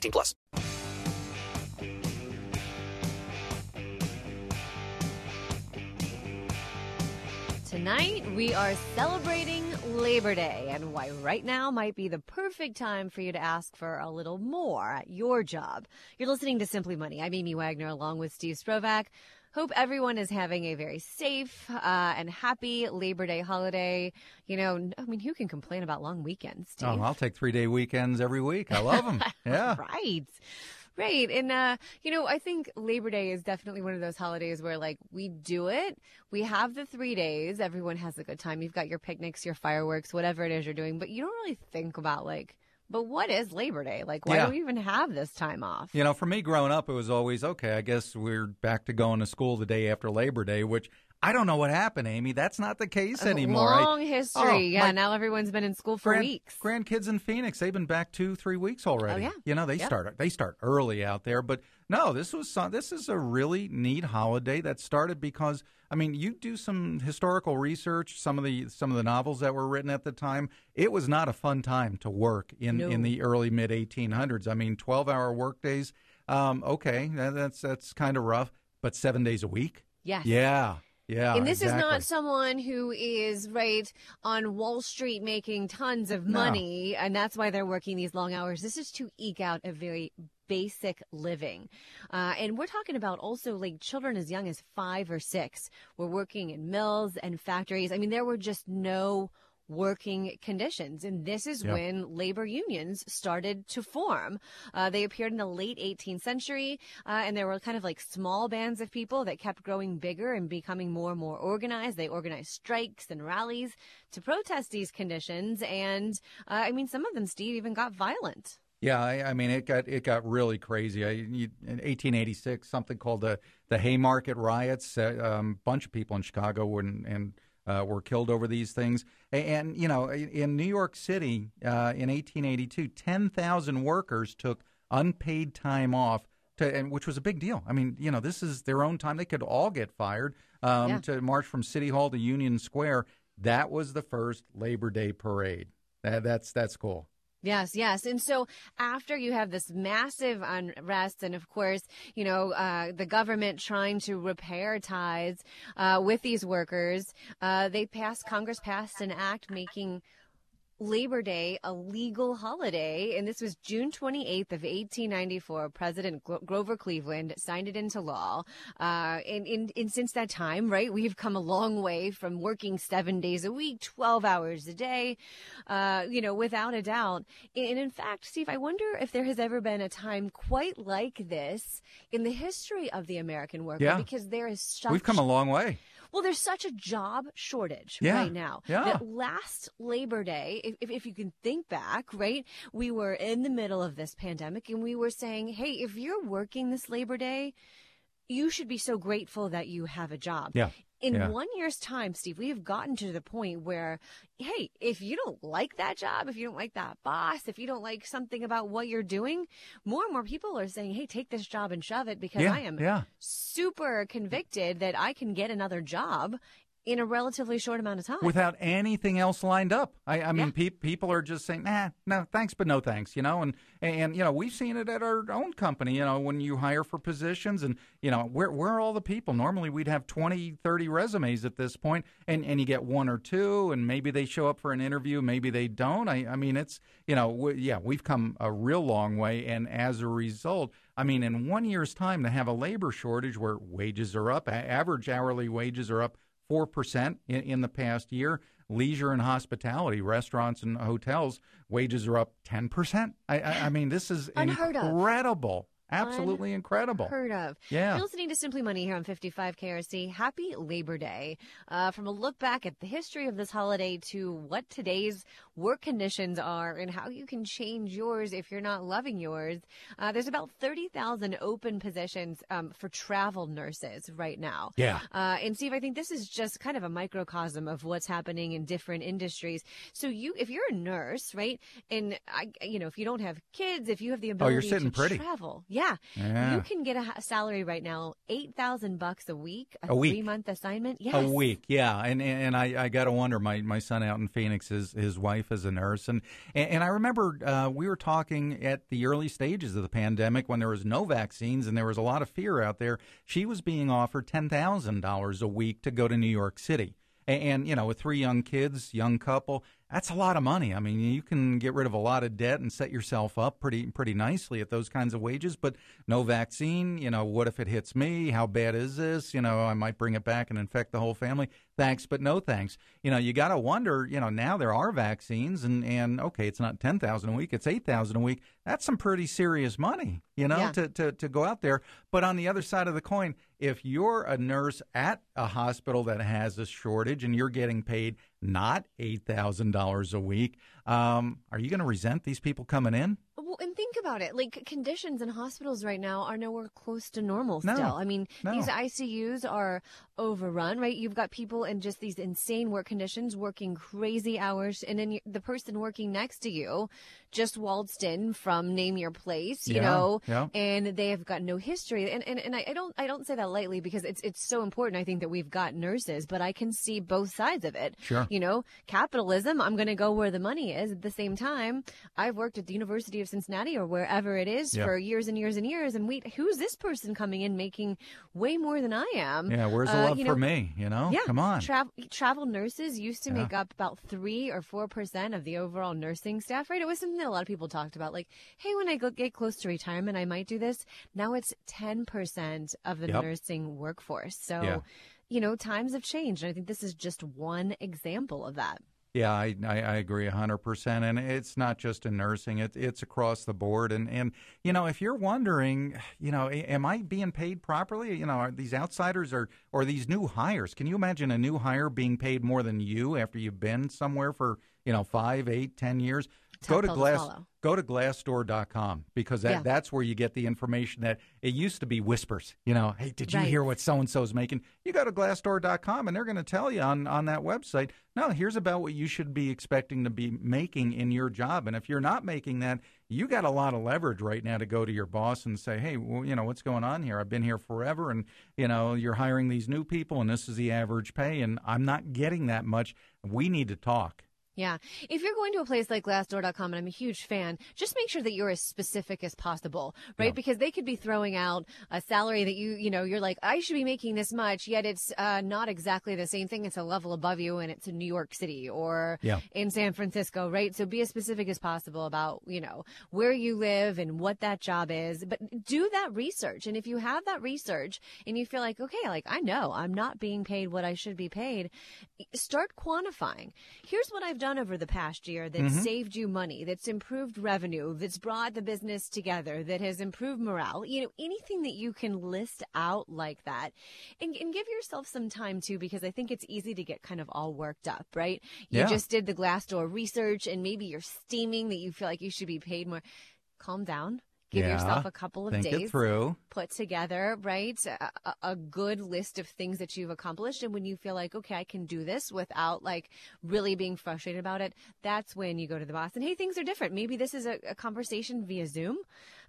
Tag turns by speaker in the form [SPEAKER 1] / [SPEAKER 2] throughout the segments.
[SPEAKER 1] 18 plus.
[SPEAKER 2] Tonight, we are celebrating Labor Day, and why right now might be the perfect time for you to ask for a little more at your job. You're listening to Simply Money. I'm Amy Wagner along with Steve Sprovach. Hope everyone is having a very safe uh, and happy Labor Day holiday. You know, I mean, who can complain about long weekends, Steve?
[SPEAKER 3] Oh, I'll take three day weekends every week. I love them. Yeah.
[SPEAKER 2] right. Right. And, uh, you know, I think Labor Day is definitely one of those holidays where, like, we do it. We have the three days. Everyone has a good time. You've got your picnics, your fireworks, whatever it is you're doing, but you don't really think about, like, but what is Labor Day? Like, why
[SPEAKER 3] Yeah.
[SPEAKER 2] do we even have this time off?
[SPEAKER 3] You know, for me growing up, it was always okay. I guess we're back to going to school the day after Labor Day, which I don't know what happened, Amy. That's not the case
[SPEAKER 2] A
[SPEAKER 3] anymore. I-
[SPEAKER 2] Long history.
[SPEAKER 3] Oh,
[SPEAKER 2] yeah.
[SPEAKER 3] my
[SPEAKER 2] now everyone's been in school for
[SPEAKER 3] grand,
[SPEAKER 2] weeks.
[SPEAKER 3] Grandkids in Phoenix, they've been back two, three weeks already.
[SPEAKER 2] Oh, yeah.
[SPEAKER 3] You know, they
[SPEAKER 2] Yep.
[SPEAKER 3] start they start early out there, but no, this was this is a really neat holiday that started because I mean, you do some historical research, some of the some of the novels that were written at the time. It was not a fun time to work in
[SPEAKER 2] No.
[SPEAKER 3] in the early mid 1800s. I mean, 12-hour workdays. Um, okay, that, that's that's kind of rough, but 7 days a week?
[SPEAKER 2] Yes.
[SPEAKER 3] Yeah. Yeah.
[SPEAKER 2] and this is not someone who is right on Wall Street making tons of money, and that's why they're working these long hours. This is to eke out a very basic living. Uh, and we're talking about also like children as young as five or six were working in mills and factories. I mean, there were just no working conditions. And this is
[SPEAKER 3] Yep.
[SPEAKER 2] when labor unions started to form. Uh, they appeared in the late 18th century, uh, and there were kind of like small bands of people that kept growing bigger and becoming more and more organized. They organized strikes and rallies to protest these conditions. And uh, I mean, some of them, Steve, even got violent.
[SPEAKER 3] Yeah, I, I mean it got it got really crazy. I, you, in 1886, something called the the Haymarket riots. A um, bunch of people in Chicago were and uh, were killed over these things. And, you know, in in New York City uh, in 1882, 10,000 workers took unpaid time off. To, and which was a big deal. I mean, you know, this is their own time. They could all get fired um,
[SPEAKER 2] Yeah.
[SPEAKER 3] to march from City Hall to Union Square. That was the first Labor Day parade. That, that's that's cool.
[SPEAKER 2] Yes, yes. And so after you have this massive unrest, and of course, you know, uh, the government trying to repair ties uh, with these workers, uh, they passed, Congress passed an act making Labor Day a legal holiday, and this was June 28th of 1894. President Grover Cleveland signed it into law. Uh, and, and, and since that time, right, we've come a long way from working seven days a week, 12 hours a day, uh, you know, without a doubt. And in fact, Steve, I wonder if there has ever been a time quite like this in the history of the American worker,
[SPEAKER 3] Yeah.
[SPEAKER 2] because there is such
[SPEAKER 3] We've come a long way.
[SPEAKER 2] Well, there's such a job shortage
[SPEAKER 3] Yeah,
[SPEAKER 2] right now.
[SPEAKER 3] yeah.
[SPEAKER 2] That last Labor Day, if, if, if you can think back, right, we were in the middle of this pandemic and we were saying, hey, if you're working this Labor Day, you should be so grateful that you have a job.
[SPEAKER 3] Yeah.
[SPEAKER 2] In
[SPEAKER 3] Yeah.
[SPEAKER 2] one year's time, Steve, we have gotten to the point where, hey, if you don't like that job, if you don't like that boss, if you don't like something about what you're doing, more and more people are saying, hey, take this job and shove it because
[SPEAKER 3] Yeah,
[SPEAKER 2] I am
[SPEAKER 3] yeah.
[SPEAKER 2] super convicted that I can get another job in a relatively short amount of time.
[SPEAKER 3] without anything else lined up. I, I mean,
[SPEAKER 2] Yeah.
[SPEAKER 3] pe- people are just saying, nah, no, thanks, but no thanks, you know. And, and, you know, we've seen it at our own company, you know, when you hire for positions and, you know, where, where are all the people? Normally we'd have 20, 30 resumes at this point, and, and you get one or two, and maybe they show up for an interview, maybe they don't. I, I mean, it's, you know, yeah, we've come a real long way. And as a result, I mean, in one year's time to have a labor shortage where wages are up, average hourly wages are up 4% in, in the past year. Leisure and hospitality, restaurants and hotels, wages are up 10%. I, I, I mean, this is
[SPEAKER 2] Unheard of.
[SPEAKER 3] incredible. Absolutely incredible.
[SPEAKER 2] Heard of.
[SPEAKER 3] Yeah.
[SPEAKER 2] You're listening to Simply Money here on 55 KRC. Happy Labor Day. Uh, from a look back at the history of this holiday to what today's work conditions are and how you can change yours if you're not loving yours. Uh, there's about 30,000 open positions um, for travel nurses right now.
[SPEAKER 3] Yeah.
[SPEAKER 2] Uh, and Steve, I think this is just kind of a microcosm of what's happening in different industries. So you, if you're a nurse, right, and I, you know, if you don't have kids, if you have the ability
[SPEAKER 3] Oh,
[SPEAKER 2] ability
[SPEAKER 3] you're sitting
[SPEAKER 2] to
[SPEAKER 3] pretty.
[SPEAKER 2] travel, yeah,
[SPEAKER 3] Yeah.
[SPEAKER 2] you can get a salary right now, eight thousand bucks a week, a,
[SPEAKER 3] A week.
[SPEAKER 2] three month assignment. Yes.
[SPEAKER 3] A week, yeah, and and I, I got to wonder. My my son out in Phoenix, his his wife is a nurse, and and I remember uh, we were talking at the early stages of the pandemic when there was no vaccines and there was a lot of fear out there. She was being offered ten thousand dollars a week to go to New York City, and, and you know, with three young kids, young couple, that's a lot of money. I mean, you can get rid of a lot of debt and set yourself up pretty pretty nicely at those kinds of wages. But no vaccine, you know, what if it hits me? How bad is this? You know, I might bring it back and infect the whole family. Thanks, but no thanks. You know, you got to wonder. You know, now there are vaccines, and and okay, it's not ten thousand a week; it's eight thousand a week. That's some pretty serious money. You know,
[SPEAKER 2] Yeah.
[SPEAKER 3] to, to to go out there. But on the other side of the coin, if you're a nurse at a hospital that has a shortage and you're getting paid not eight thousand dollars a week, um, are you going to resent these people coming in?
[SPEAKER 2] Well, and think about it. Like conditions in hospitals right now are nowhere close to normal
[SPEAKER 3] No,
[SPEAKER 2] still. I mean,
[SPEAKER 3] no.
[SPEAKER 2] these ICUs are overrun, right? You've got people in just these insane work conditions working crazy hours and then the person working next to you just waltzed in from name your place, you
[SPEAKER 3] Yeah,
[SPEAKER 2] know,
[SPEAKER 3] yeah.
[SPEAKER 2] and they have got no history. And and, and I, I don't I don't say that lightly because it's it's so important. I think that we've got nurses, but I can see both sides of it.
[SPEAKER 3] Sure.
[SPEAKER 2] You know, capitalism, I'm going to go where the money is. At the same time, I've worked at the University of Cincinnati or wherever it is
[SPEAKER 3] Yeah.
[SPEAKER 2] for years and years and years. And wait, who's this person coming in making way more than I am?
[SPEAKER 3] Yeah, where's the
[SPEAKER 2] Uh,
[SPEAKER 3] love
[SPEAKER 2] you
[SPEAKER 3] for me? You know,
[SPEAKER 2] Yeah,
[SPEAKER 3] come on.
[SPEAKER 2] Travel travel nurses used to
[SPEAKER 3] Yeah.
[SPEAKER 2] make up about three or four percent of the overall nursing staff. Right? It was something that a lot of people talked about. Like, hey, when I get close to retirement, I might do this. Now it's ten percent of the
[SPEAKER 3] Yep.
[SPEAKER 2] nursing workforce. So,
[SPEAKER 3] Yeah.
[SPEAKER 2] you know, times have changed. And I think this is just one example of that.
[SPEAKER 3] Yeah, I, I, I agree hundred percent, and it's not just in nursing; it, it's across the board. And and you know, if you're wondering, you know, am I being paid properly? You know, are these outsiders or or these new hires? Can you imagine a new hire being paid more than you after you've been somewhere for you know five, eight, ten years? Go to
[SPEAKER 2] pill to
[SPEAKER 3] glass go to glassdoor.com because that,
[SPEAKER 2] Yeah.
[SPEAKER 3] that's where you get the information that it used to be whispers. You know, hey, did you
[SPEAKER 2] Right.
[SPEAKER 3] hear what so and so's making? You go to glassdoor.com and they're going to tell you on, on that website, no, here's about what you should be expecting to be making in your job. And if you're not making that, you got a lot of leverage right now to go to your boss and say, hey, well, you know, what's going on here? I've been here forever and, you know, you're hiring these new people and this is the average pay and I'm not getting that much. We need to talk.
[SPEAKER 2] Yeah. If you're going to a place like glassdoor.com, and I'm a huge fan, just make sure that you're as specific as possible, right?
[SPEAKER 3] Yeah.
[SPEAKER 2] Because they could be throwing out a salary that you, you know, you're like, I should be making this much, yet it's uh, not exactly the same thing. It's a level above you and it's in New York City or
[SPEAKER 3] Yeah.
[SPEAKER 2] in San Francisco, right? So be as specific as possible about, you know, where you live and what that job is. But do that research. And if you have that research and you feel like, okay, like I know I'm not being paid what I should be paid, start quantifying. Here's what I've done over the past year that's mm-hmm. saved you money, that's improved revenue, that's brought the business together, that has improved morale. You know, anything that you can list out like that and, and give yourself some time too, because I think it's easy to get kind of all worked up, right? You
[SPEAKER 3] Yeah.
[SPEAKER 2] just did the Glassdoor research and maybe you're steaming that you feel like you should be paid more. Calm down. Give
[SPEAKER 3] Yeah.
[SPEAKER 2] yourself a couple of
[SPEAKER 3] Think
[SPEAKER 2] days
[SPEAKER 3] through.
[SPEAKER 2] put together, right? A, a- good list of things that you've accomplished. And when you feel like, okay, I can do this without like really being frustrated about it, that's when you go to the boss and, hey, things are different. Maybe this is a, a conversation via Zoom,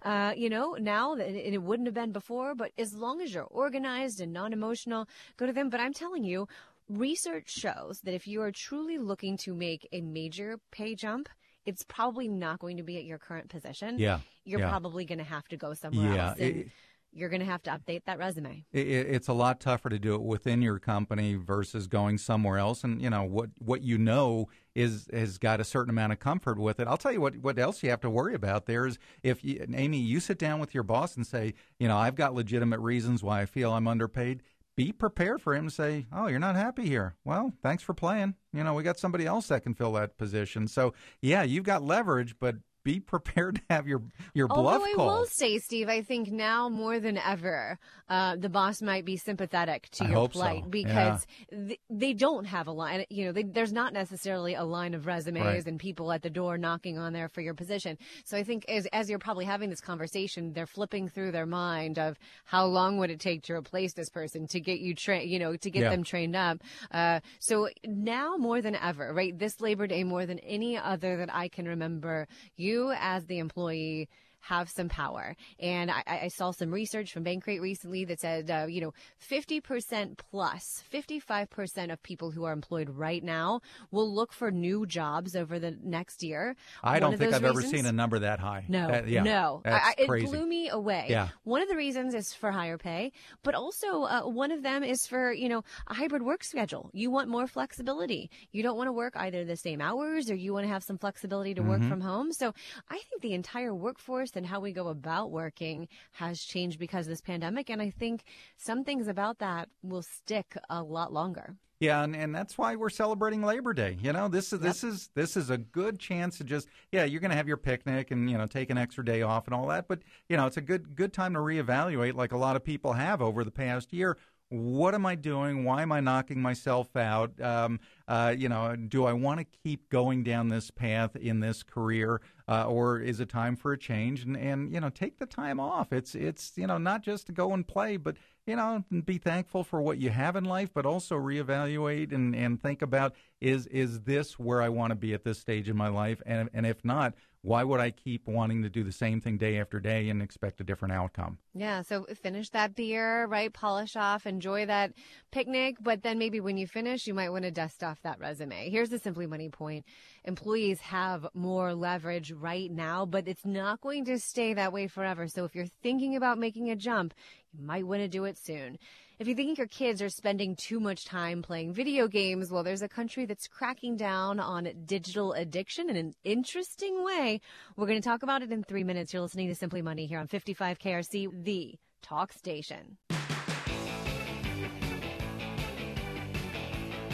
[SPEAKER 2] uh, you know, now and it it wouldn't have been before, but as long as you're organized and non emotional, go to them. But I'm telling you, research shows that if you are truly looking to make a major pay jump, it's probably not going to be at your current position
[SPEAKER 3] Yeah.
[SPEAKER 2] you're
[SPEAKER 3] yeah.
[SPEAKER 2] probably going to have to go somewhere
[SPEAKER 3] Yeah,
[SPEAKER 2] else. And
[SPEAKER 3] it-
[SPEAKER 2] you're going to have to update that resume.
[SPEAKER 3] it, it- it's a lot tougher to do it within your company versus going somewhere else. And you know what what you know is has got a certain amount of comfort with it. I'll tell you what what else you have to worry about. There is if you, Amy, you sit down with your boss and say, you know, I've got legitimate reasons why I feel I'm underpaid. Be prepared for him to say, "Oh, you're not happy here. Well, thanks for playing. You know, we got somebody else that can fill that position." So, yeah, you've got leverage, but be prepared to have your your
[SPEAKER 2] Although
[SPEAKER 3] bluff
[SPEAKER 2] I
[SPEAKER 3] called.
[SPEAKER 2] will say, Steve, I think now more than ever, uh, the boss might be sympathetic to
[SPEAKER 3] I
[SPEAKER 2] your
[SPEAKER 3] hope so.
[SPEAKER 2] plight
[SPEAKER 3] Yeah.
[SPEAKER 2] because th- they don't have a line. You know, they, there's not necessarily a line of resumes
[SPEAKER 3] Right.
[SPEAKER 2] and people at the door knocking on there for your position. So I think as as you're probably having this conversation, they're flipping through their mind of how long would it take to replace this person to get you trained, you know, to get
[SPEAKER 3] Yeah.
[SPEAKER 2] them trained up. Uh, so now more than ever, right? This Labor Day, more than any other that I can remember, you as the employee have some power. And I, I saw some research from Bankrate recently that said, uh, you know, 50% plus, 55% of people who are employed right now will look for new jobs over the next year.
[SPEAKER 3] I
[SPEAKER 2] One
[SPEAKER 3] don't think I've ever seen a number that high.
[SPEAKER 2] no,
[SPEAKER 3] That- yeah,
[SPEAKER 2] no. I. It blew me away.
[SPEAKER 3] Yeah.
[SPEAKER 2] One of the reasons is for higher pay, but also uh, one of them is for you know a hybrid work schedule. You want more flexibility. You don't want to work either the same hours, or you want to have some flexibility to
[SPEAKER 3] Mm-hmm.
[SPEAKER 2] work from home. So I think the entire workforce and how we go about working has changed because of this pandemic, and I think some things about that will stick a lot longer.
[SPEAKER 3] Yeah, and, and that's why we're celebrating Labor Day. You know, this is this is this is a good chance to just yeah, you're going to have your picnic and you know take an extra day off and all that, but you know it's a good good time to reevaluate, like a lot of people have over the past year. What am I doing? Why am I knocking myself out? Um, uh, you know, do I want to keep going down this path in this career, uh, or is it time for a change? And and you know, take the time off. It's it's you know not just to go and play, but you know, be thankful for what you have in life, but also reevaluate and, and think about is is this where I want to be at this stage in my life? And and if not, why would I keep wanting to do the same thing day after day and expect a different outcome?
[SPEAKER 2] Yeah, so finish that beer, right? Polish off, enjoy that picnic, but then maybe when you finish, you might want to dust off that resume. Here's the Simply Money point. Employees have more leverage right now, but it's not going to stay that way forever. So if you're thinking about making a jump, you might want to do it soon. If you think your kids are spending too much time playing video games, well, there's a country that's cracking down on digital addiction in an interesting way. We're going to talk about it in three minutes. You're listening to Simply Money here on 55 KRC, the talk station.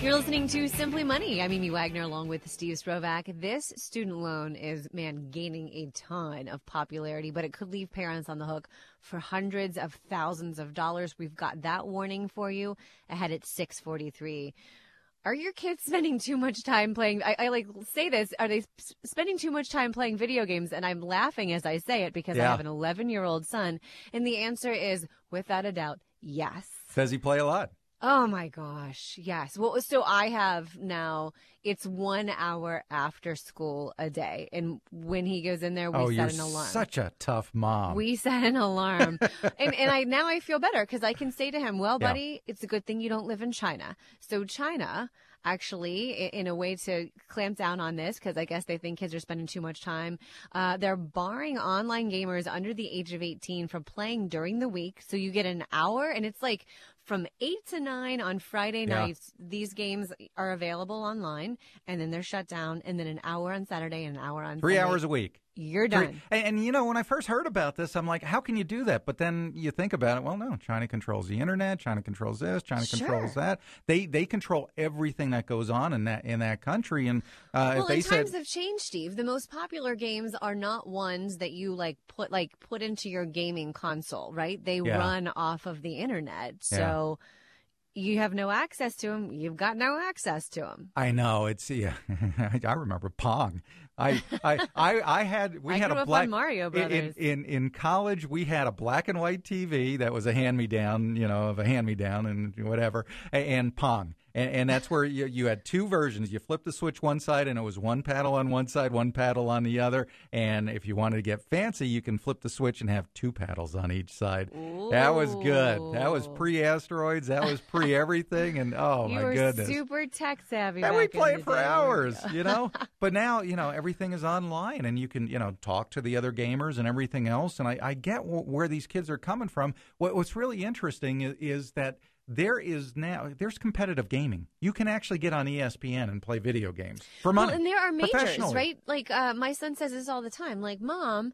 [SPEAKER 2] You're listening to Simply Money. I'm Amy Wagner along with Steve Sprovach. This student loan is, man, gaining a ton of popularity, but it could leave parents on the hook for hundreds of thousands of dollars. We've got that warning for you ahead at 643. Are your kids spending too much time playing? I, I like say this. Are they s- spending too much time playing video games? And I'm laughing as I say it because I have an 11 year old son. And the answer is without a doubt, yes.
[SPEAKER 3] Does he play a lot?
[SPEAKER 2] Oh my gosh. Yes. Well, so I have now, it's one hour after school a day. And when he goes in there, we
[SPEAKER 3] oh,
[SPEAKER 2] set
[SPEAKER 3] you're
[SPEAKER 2] an alarm.
[SPEAKER 3] such a tough mom.
[SPEAKER 2] we set an alarm. and, and I, now I feel better because I can say to him, well,
[SPEAKER 3] Yeah.
[SPEAKER 2] buddy, it's a good thing you don't live in China. So China, actually, in a way to clamp down on this, because I guess they think kids are spending too much time, uh, they're barring online gamers under the age of 18 from playing during the week. So you get an hour and it's like from 8 to 9 on Friday
[SPEAKER 3] Yeah.
[SPEAKER 2] nights. These games are available online and then they're shut down and then an hour on Saturday and an hour on
[SPEAKER 3] Three
[SPEAKER 2] Sunday.
[SPEAKER 3] hours a week.
[SPEAKER 2] You're done.
[SPEAKER 3] And, and you know, when I first heard about this, I'm like, how can you do that? But then you think about it. Well, no, China controls the internet. China controls this. China controls that. They they control everything that goes on in that in that country. And uh,
[SPEAKER 2] well,
[SPEAKER 3] if they
[SPEAKER 2] and times
[SPEAKER 3] said,
[SPEAKER 2] have changed, Steve. The most popular games are not ones that you like put like put into your gaming console, right? They
[SPEAKER 3] Yeah.
[SPEAKER 2] run off of the internet, so you have no access to them. You've got no access to them.
[SPEAKER 3] I know it's yeah. I remember Pong. I I I, I had we
[SPEAKER 2] I
[SPEAKER 3] had a black
[SPEAKER 2] Mario
[SPEAKER 3] in-
[SPEAKER 2] Brothers.
[SPEAKER 3] In, in in college we had a black and white TV that was a hand me down, you know, of a hand me down and whatever, and Pong. And, and that's where you, you had two versions. You flipped the switch one side, and it was one paddle on one side, one paddle on the other. And if you wanted to get fancy, you can flip the switch and have two paddles on each side. That was good. That was pre asteroids. That was pre everything. And oh
[SPEAKER 2] you
[SPEAKER 3] my
[SPEAKER 2] were
[SPEAKER 3] goodness,
[SPEAKER 2] super tech savvy.
[SPEAKER 3] and we
[SPEAKER 2] back in
[SPEAKER 3] play it for
[SPEAKER 2] day.
[SPEAKER 3] hours, you know. but now, you know, everything is online, and you can, you know, talk to the other gamers and everything else. And I, I get wh- where these kids are coming from. What, what's really interesting is, is that there is now there's competitive gaming. You can actually get on ESPN and play video games for money.
[SPEAKER 2] Well, and there are majors, right? Like uh, my son says this all the time. Like, mom,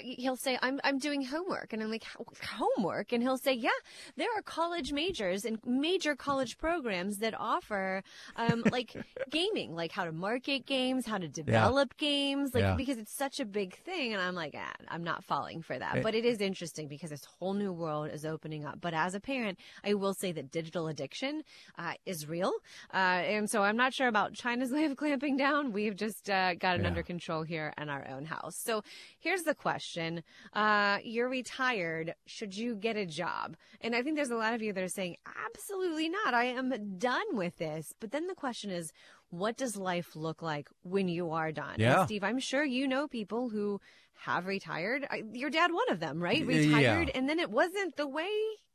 [SPEAKER 2] he'll say, "I'm I'm doing homework," and I'm like, "Homework?" And he'll say, "Yeah, there are college majors and major college programs that offer um, like gaming, like how to market games, how to develop games, like
[SPEAKER 3] Yeah.
[SPEAKER 2] because it's such a big thing." And I'm like, ah, "I'm not falling for that,"
[SPEAKER 3] Eh.
[SPEAKER 2] but it is interesting because this whole new world is opening up. But as a parent, I will say that digital addiction uh, is real, uh, and so I'm not sure about China's way of clamping down. We've just uh, got it
[SPEAKER 3] Yeah.
[SPEAKER 2] under control here in our own house. So here's the question: uh, You're retired. Should you get a job? And I think there's a lot of you that are saying, absolutely not. I am done with this. But then the question is. What does life look like when you are done?
[SPEAKER 3] Yeah.
[SPEAKER 2] And Steve, I'm sure you know people who have retired. I- Your dad, one of them, right?
[SPEAKER 3] Y- yeah.
[SPEAKER 2] Retired, and then it wasn't the way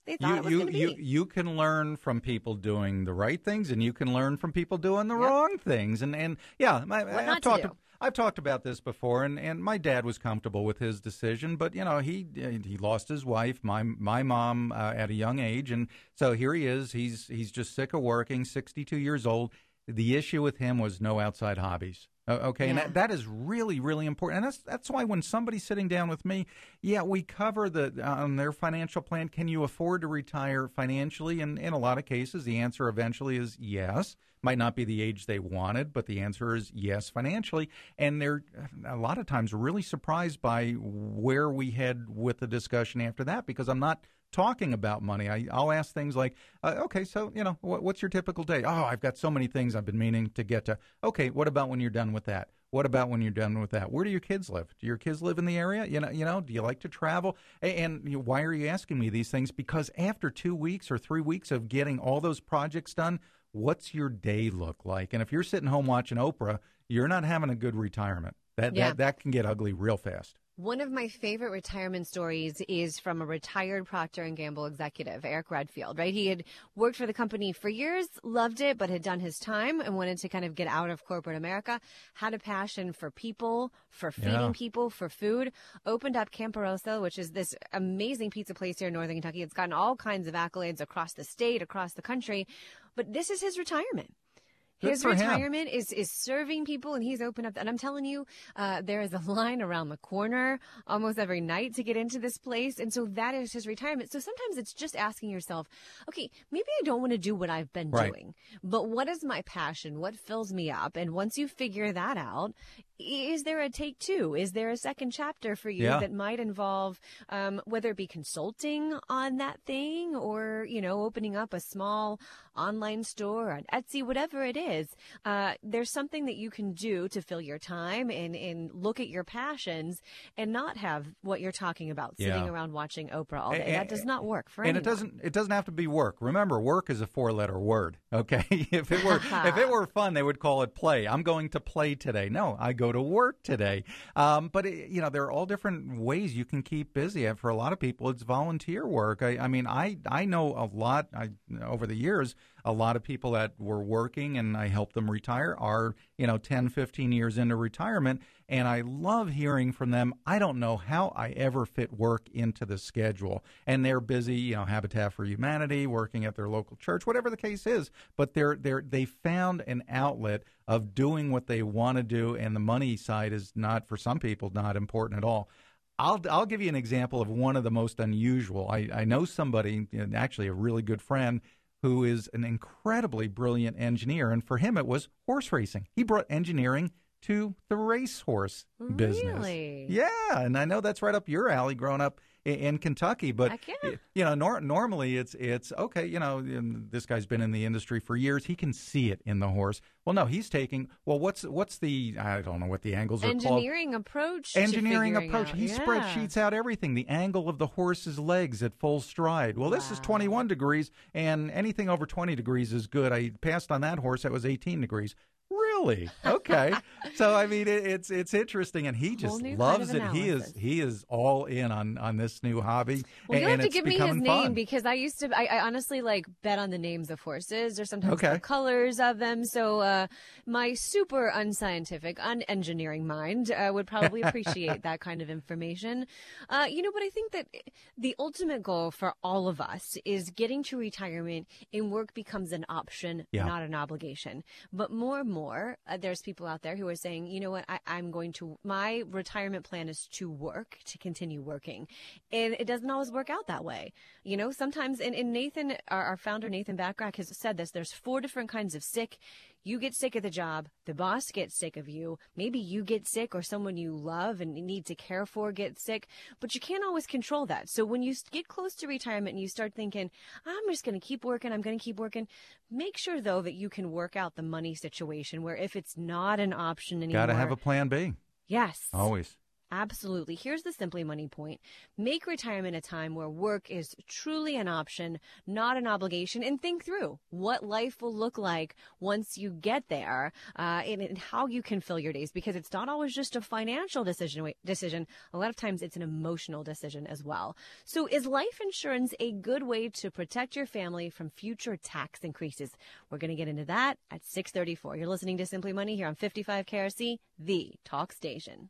[SPEAKER 2] they thought it was
[SPEAKER 3] you you you can learn from people doing the right things, and you can learn from people doing the
[SPEAKER 2] Yep.
[SPEAKER 3] wrong things. And and yeah, my,
[SPEAKER 2] What
[SPEAKER 3] I've
[SPEAKER 2] not to
[SPEAKER 3] talked.
[SPEAKER 2] do.
[SPEAKER 3] I've talked about this before, and, and my dad was comfortable with his decision, but you know he he lost his wife, my my mom uh, at a young age, and so here he is. He's he's just sick of working, sixty two years old. The issue with him was no outside hobbies. Okay, and that, that is really, really important, and that's that's why when somebody's sitting down with me, yeah, we cover the on their financial plan. Can you afford to retire financially? And in a lot of cases, the answer eventually is yes. Might not be the age they wanted, but the answer is yes financially. And they're a lot of times really surprised by where we head with the discussion after that because I'm not talking about money. I, I'll ask things like, uh, okay, so, you know, what, what's your typical day? Oh, I've got so many things I've been meaning to get to. Okay, what about when you're done with that? What about when you're done with that? Where do your kids live? Do your kids live in the area? You know, you know, do you like to travel? And, you know, why are you asking me these things? Because after two weeks or three weeks of getting all those projects done, what's your day look like? And if you're sitting home watching Oprah, you're not having a good retirement. That
[SPEAKER 2] Yeah.
[SPEAKER 3] that, that can get ugly real fast.
[SPEAKER 2] One of my favorite retirement stories is from a retired Procter and Gamble executive, Eric Redfield. Right, he had worked for the company for years, loved it, but had done his time and wanted to kind of get out of corporate America. Had a passion for people, for feeding
[SPEAKER 3] Yeah.
[SPEAKER 2] people, for food. Opened up Camporosa, which is this amazing pizza place here in Northern Kentucky. It's gotten all kinds of accolades across the state, across the country, but this is his retirement.
[SPEAKER 3] Good
[SPEAKER 2] His
[SPEAKER 3] him.
[SPEAKER 2] retirement is is serving people, and he's opened up. And I'm telling you, uh, there is a line around the corner almost every night to get into this place, and so that is his retirement. So sometimes it's just asking yourself, okay, maybe I don't want to do what I've been
[SPEAKER 3] Right.
[SPEAKER 2] doing, but what is my passion? What fills me up? And once you figure that out, is there a take two? Is there a second chapter for you
[SPEAKER 3] Yeah.
[SPEAKER 2] that might involve um, whether it be consulting on that thing or you know opening up a small online store on Etsy, whatever it is? Uh, there's something that you can do to fill your time and and look at your passions and not have what you're talking about sitting around watching Oprah all day.
[SPEAKER 3] A-
[SPEAKER 2] that does not work for
[SPEAKER 3] and
[SPEAKER 2] anyone.
[SPEAKER 3] it doesn't it doesn't have to be work. Remember, work is a four letter word. Okay, if it were if it were fun, they would call it play. I'm going to play today. No, I go to work today. Um, but it, you know, there are all different ways you can keep busy. And for a lot of people, it's volunteer work. I, I mean, I I know a lot. I over the years. A lot of people that were working and I helped them retire are, you know, 10, 15 years into retirement. And I love hearing from them. I don't know how I ever fit work into the schedule. And they're busy, you know, Habitat for Humanity, working at their local church, whatever the case is. But they're they're they found an outlet of doing what they want to do, and the money side is not for some people not important at all. I'll I'll give you an example of one of the most unusual. I, I know somebody, actually a really good friend, who is an incredibly brilliant engineer, and for him it was horse racing. He brought engineering to the racehorse business.
[SPEAKER 2] Really?
[SPEAKER 3] Yeah, and I know that's right up your alley. Growing up in, in Kentucky, but
[SPEAKER 2] Heck yeah.
[SPEAKER 3] y- you know, nor- normally it's it's okay. You know, this guy's been in the industry for years. He can see it in the horse. Well, no, he's taking. Well, what's what's the? I don't know what the angles are called
[SPEAKER 2] engineering approach.
[SPEAKER 3] engineering approach.
[SPEAKER 2] out-
[SPEAKER 3] He
[SPEAKER 2] yeah.
[SPEAKER 3] spreadsheets out everything, the angle of the horse's legs at full stride. Well, this is 21 degrees, and anything over 20 degrees is good. I passed on that horse that was 18 degrees. Real Really? Okay. so I mean, it, it's it's interesting, and he just loves it. He is he is all in on on this new hobby.
[SPEAKER 2] Well,
[SPEAKER 3] and,
[SPEAKER 2] you'll have to give me his name
[SPEAKER 3] fun.
[SPEAKER 2] because I used to. I, I honestly like bet on the names of horses or sometimes
[SPEAKER 3] Okay.
[SPEAKER 2] the colors of them. So uh, my super unscientific, unengineering mind uh, would probably appreciate that kind of information. Uh, you know, but I think that the ultimate goal for all of us is getting to retirement and work becomes an option,
[SPEAKER 3] Yeah.
[SPEAKER 2] not an obligation. But more and more, uh, there's people out there who are saying, you know what, I, I'm going to, my retirement plan is to work, to continue working. And it doesn't always work out that way. You know, sometimes, and, and Nathan, our, our founder, Nathan Bachrach, has said this there's four different kinds of sick. You get sick at the job, the boss gets sick of you, maybe you get sick or someone you love and need to care for gets sick, but you can't always control that. So when you get close to retirement and you start thinking, I'm just going to keep working, I'm going to keep working, make sure though that you can work out the money situation where if it's not an option anymore.
[SPEAKER 3] Got to have a plan B.
[SPEAKER 2] Yes.
[SPEAKER 3] Always.
[SPEAKER 2] Absolutely. Here's the Simply Money point. Make retirement a time where work is truly an option, not an obligation, and think through what life will look like once you get there uh, and, and how you can fill your days because it's not always just a financial decision. decision. A lot of times it's an emotional decision as well. So is life insurance a good way to protect your family from future tax increases? We're going to get into that at 634. You're listening to Simply Money here on 55 KRC, the talk station.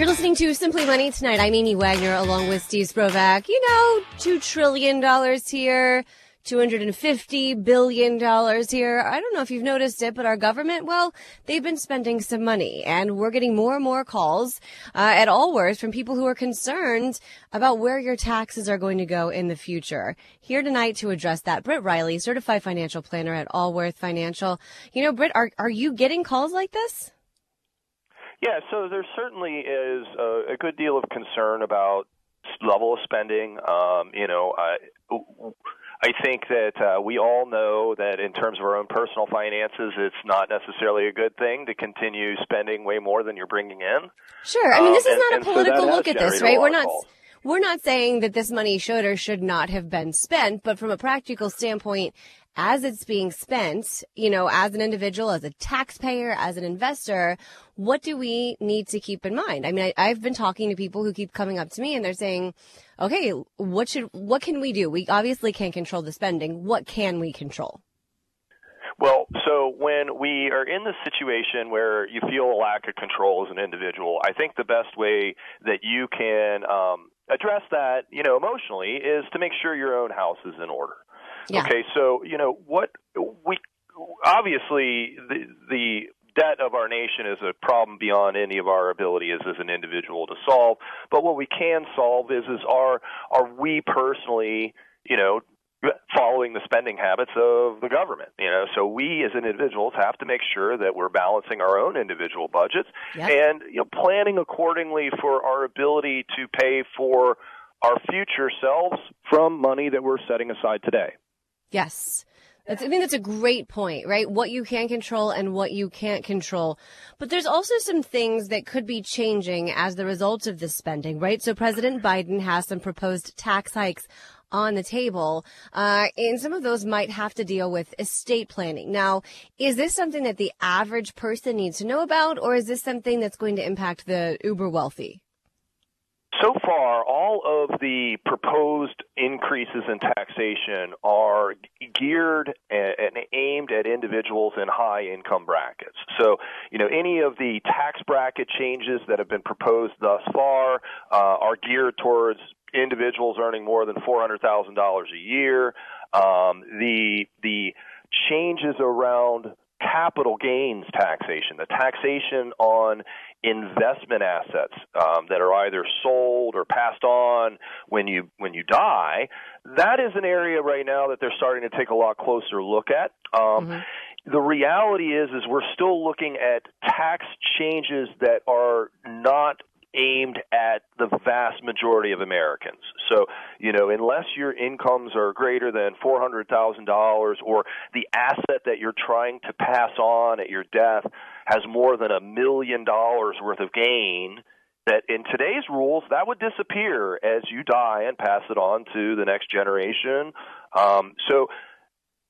[SPEAKER 2] You're listening to Simply Money tonight. I'm Amy Wagner along with Steve Sprovach. You know, $2 trillion here, $250 billion here. I don't know if you've noticed it, but our government, well, they've been spending some money and we're getting more and more calls uh, at Allworth from people who are concerned about where your taxes are going to go in the future. Here tonight to address that, Britt Riley, certified financial planner at Allworth Financial. You know, Britt, are, are you getting calls like this?
[SPEAKER 4] Yeah, so there certainly is a, a good deal of concern about level of spending. Um, you know, I, I think that uh, we all know that in terms of our own personal finances, it's not necessarily a good thing to continue spending way more than you're bringing in.
[SPEAKER 2] Sure. I mean, this
[SPEAKER 4] Um,
[SPEAKER 2] is not
[SPEAKER 4] and
[SPEAKER 2] a political
[SPEAKER 4] has
[SPEAKER 2] look at this, right? We're not
[SPEAKER 4] calls.
[SPEAKER 2] we're not saying that this money should or should not have been spent, but from a practical standpoint, as it's being spent, you know, as an individual, as a taxpayer, as an investor, what do we need to keep in mind? I mean, I, I've been talking to people who keep coming up to me and they're saying, okay, what should, what can we do? We obviously can't control the spending. What can we control?
[SPEAKER 4] Well, so when we are in this situation where you feel a lack of control as an individual, I think the best way that you can um, address that, you know, emotionally, is to make sure your own house is in order.
[SPEAKER 2] Yeah.
[SPEAKER 4] Okay, so you know what we obviously the the debt of our nation is a problem beyond any of our abilities as an individual to solve. But what we can solve is is are are we personally, you know, following the spending habits of the government you know so we as individuals have to make sure that we're balancing our own individual budgets
[SPEAKER 2] Yep.
[SPEAKER 4] and you know planning accordingly for our ability to pay for our future selves from money that we're setting aside today.
[SPEAKER 2] Yes. That's, I think that's a great point, right? What you can control and what you can't control. But there's also some things that could be changing as the result of this spending, right? So President Biden has some proposed tax hikes on the table, uh, and some of those might have to deal with estate planning. Now, is this something that the average person needs to know about, or is this something that's going to impact the uber wealthy?
[SPEAKER 4] So far, all of the proposed increases in taxation are geared and aimed at individuals in high income brackets. So, you know, any of the tax bracket changes that have been proposed thus far uh, are geared towards individuals earning more than $400,000 a year. Um, the the changes around capital gains taxation, the taxation on investment assets um, that are either sold or passed on when you when you die. That is an area right now that they're starting to take a lot closer look at. Um, mm-hmm. The reality is, is we're still looking at tax changes that are not aimed at the vast majority of Americans. So, you know, unless your incomes are greater than $400,000 or the asset that you're trying to pass on at your death has more than a million dollars worth of gain, that in today's rules that would disappear as you die and pass it on to the next generation. Um, so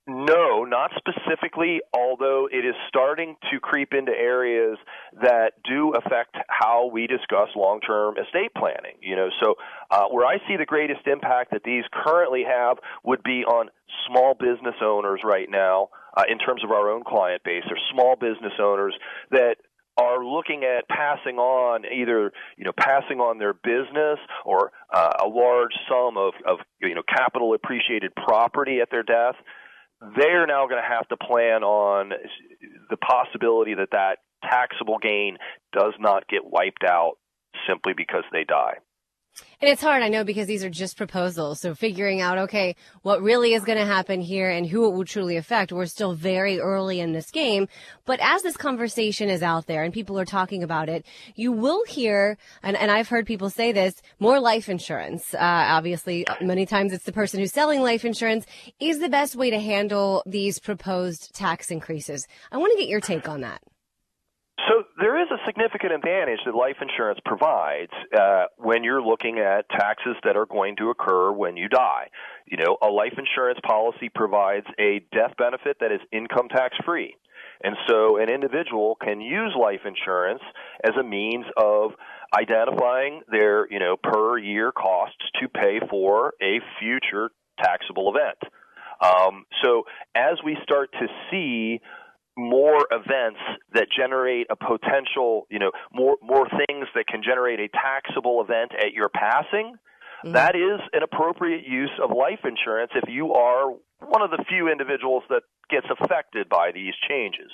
[SPEAKER 4] no, not specifically, although it is starting to creep into areas that do affect how we discuss long term estate planning. You know, so uh, where I see the greatest impact that these currently have would be on small business owners right now, uh, in terms of our own client base, or small business owners that are looking at passing on either you know passing on their business or uh, a large sum of, of you know capital appreciated property at their death they're now going to have to plan on the possibility that that taxable gain does not get wiped out simply because they die.
[SPEAKER 2] And it's hard, I know, because these are just proposals. So figuring out, okay, what really is going to happen here and who it will truly affect. We're still very early in this game. But as this conversation is out there and people are talking about it, you will hear, and, and I've heard people say this, more life insurance. Uh, obviously, many times it's the person who's selling life insurance is the best way to handle these proposed tax increases. I want to get your take on that.
[SPEAKER 4] So there is a significant advantage that life insurance provides uh, when you're looking at taxes that are going to occur when you die. You know, a life insurance policy provides a death benefit that is income tax free. And so an individual can use life insurance as a means of identifying their, you know, per year costs to pay for a future taxable event. Um, so as we start to see more events that generate a potential, you know, more more things that can generate a taxable event at your passing, mm-hmm. that is an appropriate use of life insurance if you are one of the few individuals that gets affected by these changes.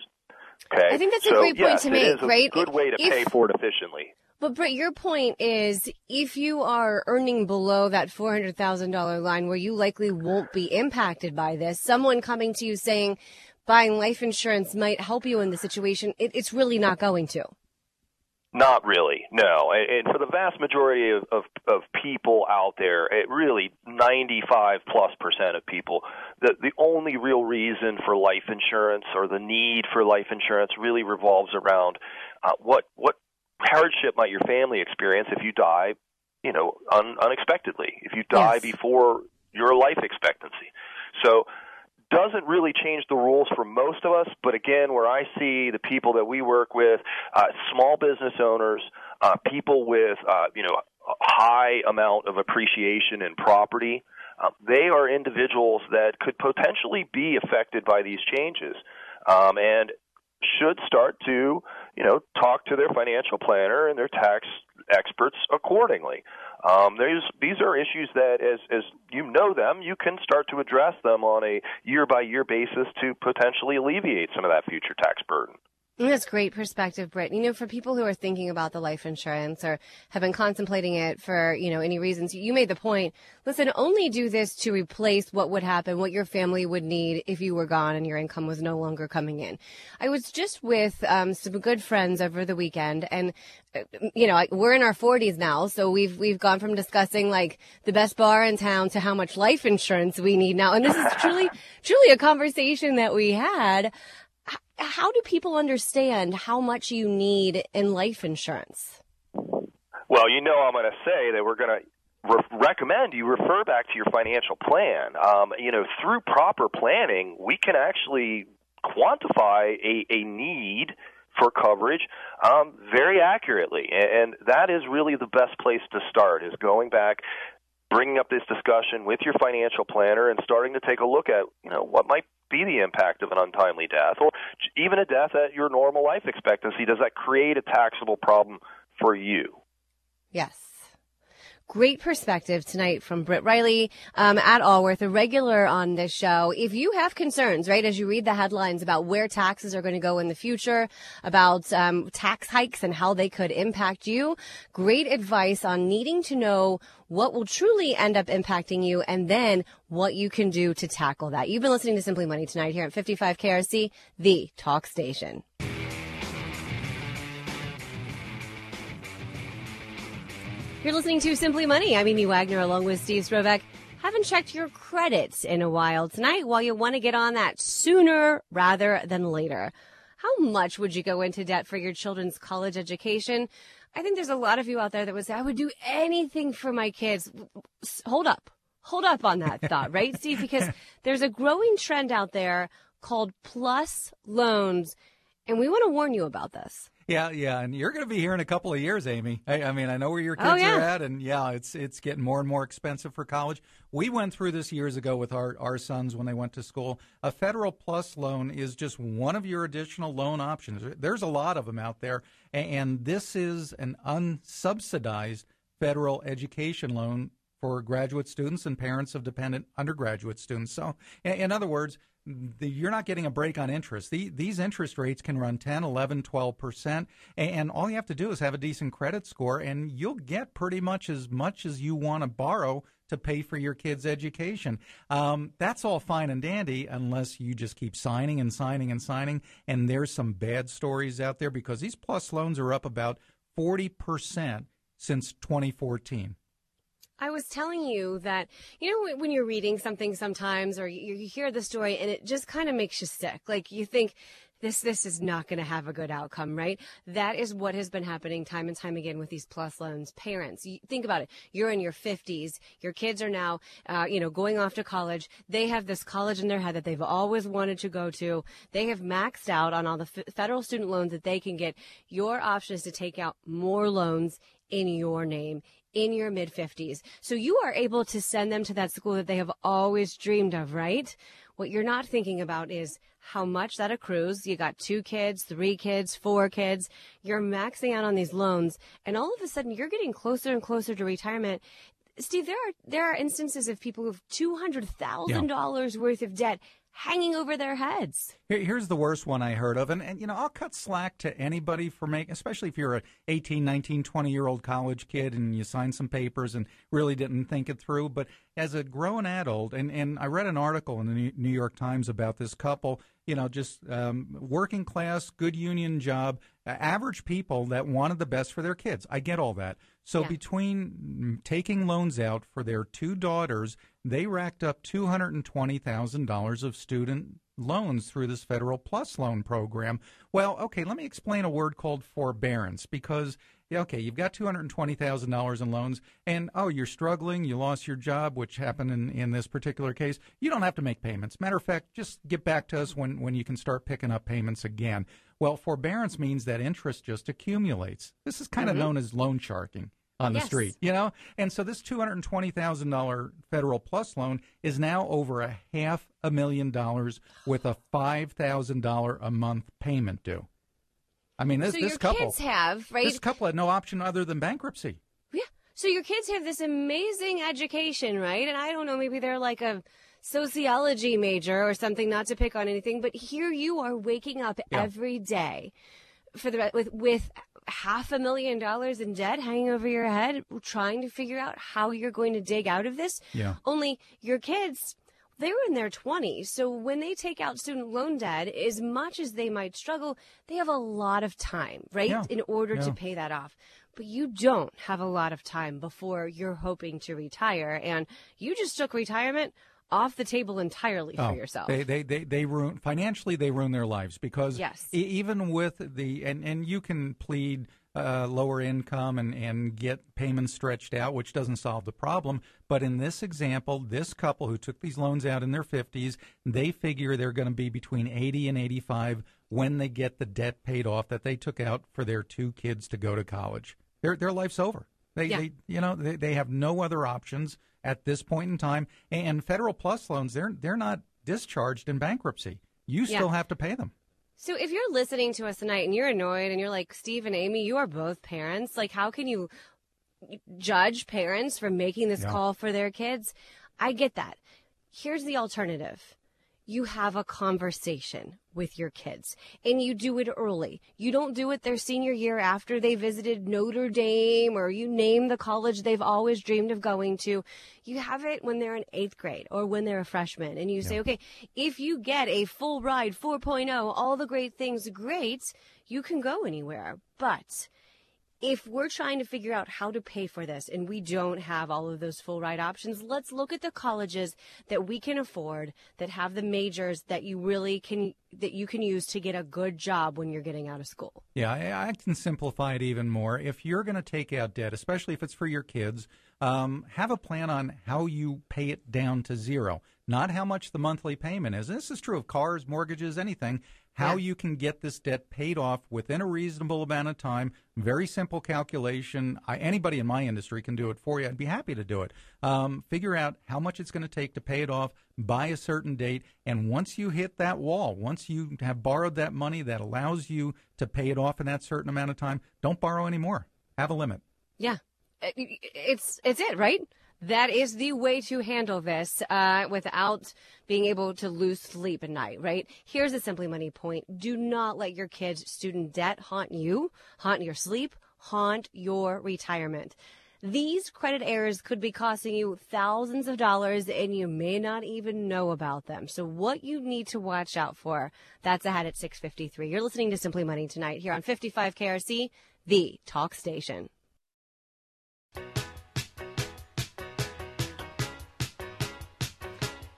[SPEAKER 4] Okay.
[SPEAKER 2] I think that's a
[SPEAKER 4] so,
[SPEAKER 2] great point
[SPEAKER 4] yes,
[SPEAKER 2] to make,
[SPEAKER 4] a
[SPEAKER 2] right?
[SPEAKER 4] Good way to
[SPEAKER 2] if,
[SPEAKER 4] pay for it efficiently.
[SPEAKER 2] But Britt, your point is if you are earning below that $400,000 line where you likely won't be impacted by this, someone coming to you saying, buying life insurance might help you in the situation, it, it's really not going to.
[SPEAKER 4] Not really, no. And for the vast majority of, of, of people out there, it really 95 plus percent of people, the, the only real reason for life insurance or the need for life insurance really revolves around uh, what what hardship might your family experience if you die, you know, un, unexpectedly, if you die yes. before your life expectancy. So doesn't really change the rules for most of us, but again, where I see the people that we work with, uh, small business owners, uh, people with uh, you know a high amount of appreciation in property, uh, they are individuals that could potentially be affected by these changes, um, and should start to you know talk to their financial planner and their tax experts accordingly. Um, these these are issues that, as as you know them, you can start to address them on a year by year basis to potentially alleviate some of that future tax burden.
[SPEAKER 2] That's great perspective, Britt. You know, for people who are thinking about the life insurance or have been contemplating it for, you know, any reasons, you made the point. Listen, only do this to replace what would happen, what your family would need if you were gone and your income was no longer coming in. I was just with um, some good friends over the weekend, and uh, you know, we're in our 40s now, so we've we've gone from discussing like the best bar in town to how much life insurance we need now, and this is truly truly a conversation that we had how do people understand how much you need in life insurance?
[SPEAKER 4] Well, you know, I'm going to say that we're going to recommend you refer back to your financial plan. Um, you know, through proper planning, we can actually quantify a, a need for coverage um, very accurately, and, and that is really the best place to start. Is going back bringing up this discussion with your financial planner and starting to take a look at you know what might be the impact of an untimely death or even a death at your normal life expectancy. Does that create a taxable problem for you?
[SPEAKER 2] Yes Great perspective tonight from Britt Riley um, at Allworth, a regular on this show. If you have concerns, right, as you read the headlines about where taxes are going to go in the future, about um, tax hikes and how they could impact you, great advice on needing to know what will truly end up impacting you and then what you can do to tackle that. You've been listening to Simply Money tonight here at 55 KRC, the talk station. You're listening to Simply Money. I'm Amy Wagner along with Steve Sprovach. Haven't checked your credits in a while tonight. While you want to get on that sooner rather than later. How much would you go into debt for your children's college education? I think there's a lot of you out there that would say, I would do anything for my kids. Hold up. Hold up on that thought, right, Steve? Because there's a growing trend out there called plus loans. And we want to warn you about this.
[SPEAKER 3] Yeah, yeah, and you're going to be here in a couple of years, Amy. I, I mean, I know where your oh, kids
[SPEAKER 2] oh, yeah.
[SPEAKER 3] are at, and yeah, it's it's getting more and more expensive for college. We went through this years ago with our our sons when they went to school. A federal plus loan is just one of your additional loan options. There's a lot of them out there, and, and this is an unsubsidized federal education loan for graduate students and parents of dependent undergraduate students. So, in, in other words the, you're not getting a break on interest. The, these interest rates can run 10, 11, 12%, and all you have to do is have a decent credit score, and you'll get pretty much as much as you want to borrow to pay for your kid's education. Um, that's all fine and dandy unless you just keep signing and signing and signing. And there's some bad stories out there because these plus loans are up about 40% since 2014.
[SPEAKER 2] I was telling you that, you know, when you're reading something sometimes or you, hear the story and it just kind of makes you sick. Like you think, this this is not going to have a good outcome, right? That is what has been happening time and time again with these plus loans. Parents, you think about it. You're in your 50s. Your kids are now, uh, you know, going off to college. They have this college in their head that they've always wanted to go to. They have maxed out on all the f- federal student loans that they can get. Your option is to take out more loans in your name in your mid 50s. So you are able to send them to that school that they have always dreamed of, right? What you're not thinking about is how much that accrues. You got two kids, three kids, four kids. You're maxing out on these loans, and all of a sudden you're getting closer and closer to retirement. Steve, there are there are instances of people with two hundred thousand yeah. dollars worth of debt hanging over their heads.
[SPEAKER 3] Here's the worst one I heard of. And, and, you know, I'll cut slack to anybody for making, especially if you're a 18, 19, 20 year old college kid and you signed some papers and really didn't think it through. But as a grown adult, and, and I read an article in the New York Times about this couple, you know, just um, working class, good union job, average people that wanted the best for their kids. I get all that. So yeah. between mm, taking loans out for their two daughters, they racked up $220,000 of student loans through this federal plus loan program. Well, okay, let me explain a word called forbearance because okay, you've got $220,000 in loans and oh, you're struggling, you lost your job, which happened in, in this particular case. You don't have to make payments. Matter of fact, just get back to us when, when you can start picking up payments again. Well, forbearance means that interest just accumulates. This is kind of mm-hmm. known as loan sharking on the
[SPEAKER 2] yes.
[SPEAKER 3] street, you know? And so this $220,000 federal plus loan is now over a half a million dollars with a $5,000 a month payment due. I mean, this,
[SPEAKER 2] so
[SPEAKER 3] this couple
[SPEAKER 2] kids have, right?
[SPEAKER 3] This couple had no option other than bankruptcy.
[SPEAKER 2] Yeah. So your kids have this amazing education, right? And I don't know, maybe they're like a sociology major or something, not to pick on anything, but here you are waking up
[SPEAKER 3] Yeah.
[SPEAKER 2] every day for the with with half a million dollars in debt hanging over your head, trying to figure out how you're going to dig out of this.
[SPEAKER 3] Yeah.
[SPEAKER 2] Only your kids, they're in their 20s. So when they take out student loan debt, as much as they might struggle, they have a lot of time, right?
[SPEAKER 5] Yeah.
[SPEAKER 2] In order
[SPEAKER 5] Yeah.
[SPEAKER 2] to pay that off. But you don't have a lot of time before you're hoping to retire. And you just took retirement off the table entirely for oh, yourself.
[SPEAKER 3] Oh, They, they, they, they ruin financially. They ruin their lives because
[SPEAKER 2] Yes.
[SPEAKER 3] even with the and, and you can plead uh, lower income and, and get payments stretched out, which doesn't solve the problem. But in this example, this couple who took these loans out in their fifties, they figure they're going to be between eighty and eighty five when they get the debt paid off that they took out for their two kids to go to college. Their their life's over. They,
[SPEAKER 2] Yeah.
[SPEAKER 3] they you know they, they have no other options at this point in time. And federal plus loans they're they're not discharged in bankruptcy. You
[SPEAKER 2] Yeah.
[SPEAKER 3] still have to pay them.
[SPEAKER 2] So if you're listening to us tonight and you're annoyed and you're like, Steve and Amy, you are both parents. Like, how can you judge parents for making this
[SPEAKER 5] Yeah.
[SPEAKER 2] call for their kids? I get that. Here's the alternative. You have a conversation with your kids and you do it early. You don't do it their senior year after they visited Notre Dame or you name the college they've always dreamed of going to. You have it when they're in eighth grade or when they're a freshman and you say, okay, if you get a full ride 4.0, all the great things, great, you can go anywhere. But if we're trying to figure out how to pay for this and we don't have all of those full ride options, let's look at the colleges that we can afford that have the majors that you really can that you can use to get a good job when you're getting out of school.
[SPEAKER 3] Yeah, I, I can simplify it even more. If you're going to take out debt, especially if it's for your kids, um, have a plan on how you pay it down to zero, not how much the monthly payment is. This is true of cars, mortgages, anything. How you can get this debt paid off within a reasonable amount of time. Very simple calculation. I, anybody in my industry can do it for you. I'd be happy to do it. Um, figure out how much it's going to take to pay it off by a certain date. And once you hit that wall, once you have borrowed that money that allows you to pay it off in that certain amount of time, don't borrow anymore. Have a limit.
[SPEAKER 2] Yeah, it's it's it, right? That is the way to handle this uh, without being able to lose sleep at night, right? Here's a Simply Money point: Do not let your kids' student debt haunt you, haunt your sleep, haunt your retirement. These credit errors could be costing you thousands of dollars and you may not even know about them. So what you need to watch out for, that's ahead at 653. You're listening to Simply Money tonight here on 55 KRC, the talk station.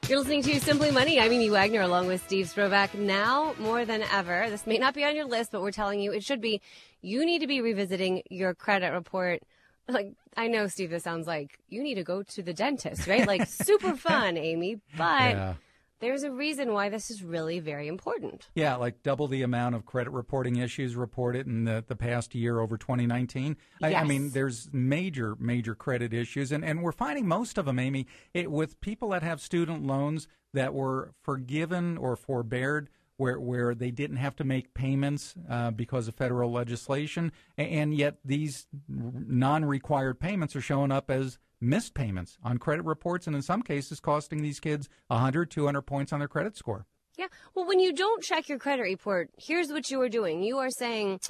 [SPEAKER 2] You're listening to Simply Money. I'm Amy Wagner along with Steve Sprovach. Now more than ever, this may not be on your list, but we're telling you it should be. You need to be revisiting your credit report. Like, I know, Steve, this sounds like you need to go to the dentist, right? Like, super fun, Amy. But
[SPEAKER 3] Yeah.
[SPEAKER 2] There's a reason why this is really very important.
[SPEAKER 3] Yeah, like double the amount of credit reporting issues reported in the, the past year over 2019. I, I mean, there's major, major credit issues, and, and we're finding most of them, Amy, it, with people that have student loans that were forgiven or forbeared. Where, where they didn't have to make payments uh, because of federal legislation, and yet these non required payments are showing up as missed payments on credit reports, and in some cases, costing these kids 100, 200 points on their credit score.
[SPEAKER 2] Yeah. Well, when you don't check your credit report, here's what you are doing. You are saying,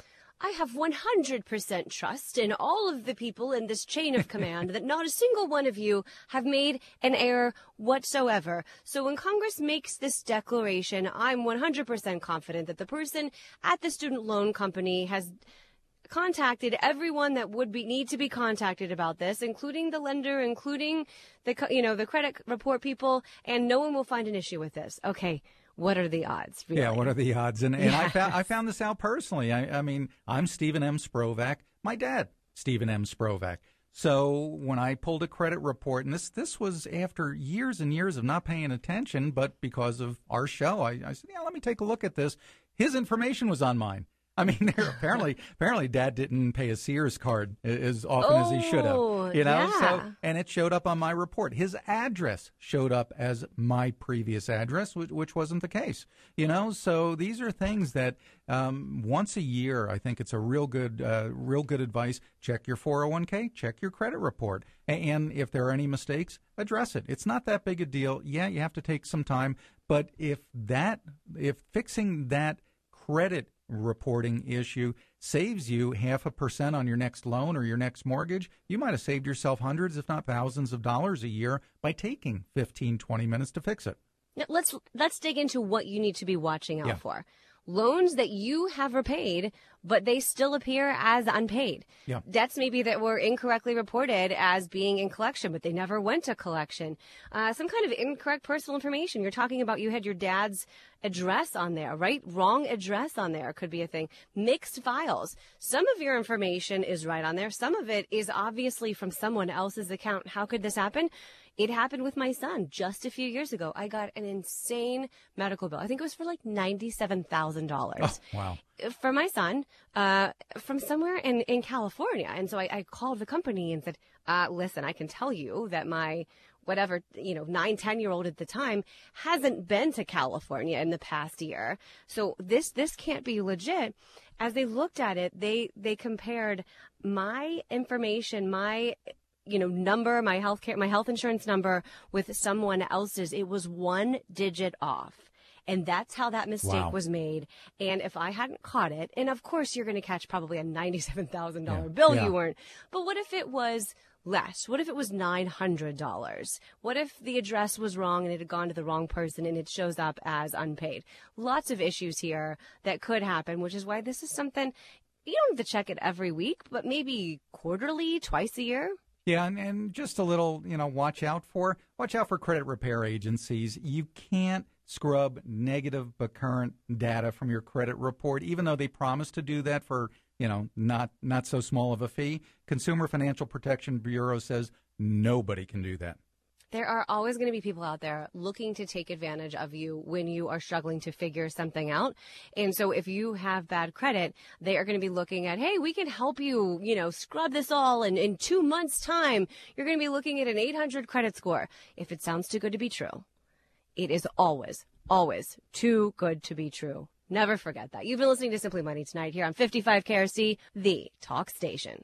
[SPEAKER 2] I have 100% trust in all of the people in this chain of command that not a single one of you have made an error whatsoever. So when Congress makes this declaration, I'm 100% confident that the person at the student loan company has contacted everyone that would be need to be contacted about this, including the lender, including the you know the credit report people, and no one will find an issue with this. Okay, what are the odds? Really?
[SPEAKER 3] Yeah, what are the odds? And, and I, found, I found this out personally. I, I mean, I'm Stephen M. Sprovach. My dad, Stephen M. Sprovach. So when I pulled a credit report, and this this was after years and years of not paying attention, but because of our show, I, I said, yeah, let me take a look at this. His information was on mine. I mean, apparently, apparently, Dad didn't pay a Sears card as often
[SPEAKER 2] oh,
[SPEAKER 3] as he should have. You know,
[SPEAKER 2] yeah.
[SPEAKER 3] so and it showed up on my report. His address showed up as my previous address, which, which wasn't the case. You know, so these are things that um, once a year, I think it's a real good, uh, real good advice. Check your 401k, check your credit report, and if there are any mistakes, address it. It's not that big a deal. Yeah, you have to take some time, but if that, if fixing that credit reporting issue saves you half a percent on your next loan or your next mortgage, you might have saved yourself hundreds, if not thousands of dollars a year by taking 15, 20 minutes to fix it.
[SPEAKER 2] Now, let's let's dig into what you need to be watching out
[SPEAKER 3] Yeah.
[SPEAKER 2] for. Loans that you have repaid, but they still appear as unpaid.
[SPEAKER 3] Yeah.
[SPEAKER 2] Debts maybe that were incorrectly reported as being in collection, but they never went to collection. Uh, some kind of incorrect personal information. You're talking about you had your dad's address on there, right? Wrong address on there could be a thing. Mixed files. Some of your information is right on there. Some of it is obviously from someone else's account. How could this happen? It happened with my son just a few years ago. I got an insane medical bill. I think it was for like $97,000
[SPEAKER 3] Oh, wow.
[SPEAKER 2] for my son uh, from somewhere in, in California. And so I, I called the company and said, uh, listen, I can tell you that my whatever, you know, nine, 10 year old at the time hasn't been to California in the past year. So this, this can't be legit. As they looked at it, they, they compared my information, my you know number my health care my health insurance number with someone else's it was one digit off. And that's how that mistake
[SPEAKER 5] Wow.
[SPEAKER 2] was made. And if i hadn't caught it and of course you're going to catch probably a $97000
[SPEAKER 5] Yeah.
[SPEAKER 2] bill
[SPEAKER 5] Yeah.
[SPEAKER 2] you weren't but what if it was less? What if it was $900 what if the address was wrong and it had gone to the wrong person and it shows up as unpaid? Lots of issues here that could happen which is why this is something you don't have to check it every week but maybe quarterly twice a year
[SPEAKER 3] Yeah, and, and just a little, you know, watch out for watch out for credit repair agencies. You can't scrub negative but current data from your credit report, even though they promise to do that for you know not not so small of a fee. Consumer Financial Protection Bureau says nobody can do that.
[SPEAKER 2] There are always going to be people out there looking to take advantage of you when you are struggling to figure something out. And so if you have bad credit, they are going to be looking at, hey, we can help you, you know, scrub this all. And in two months' time, you're going to be looking at an 800 credit score. If it sounds too good to be true, it is always, always too good to be true. Never forget that. You've been listening to Simply Money tonight here on 55 KRC, the talk station.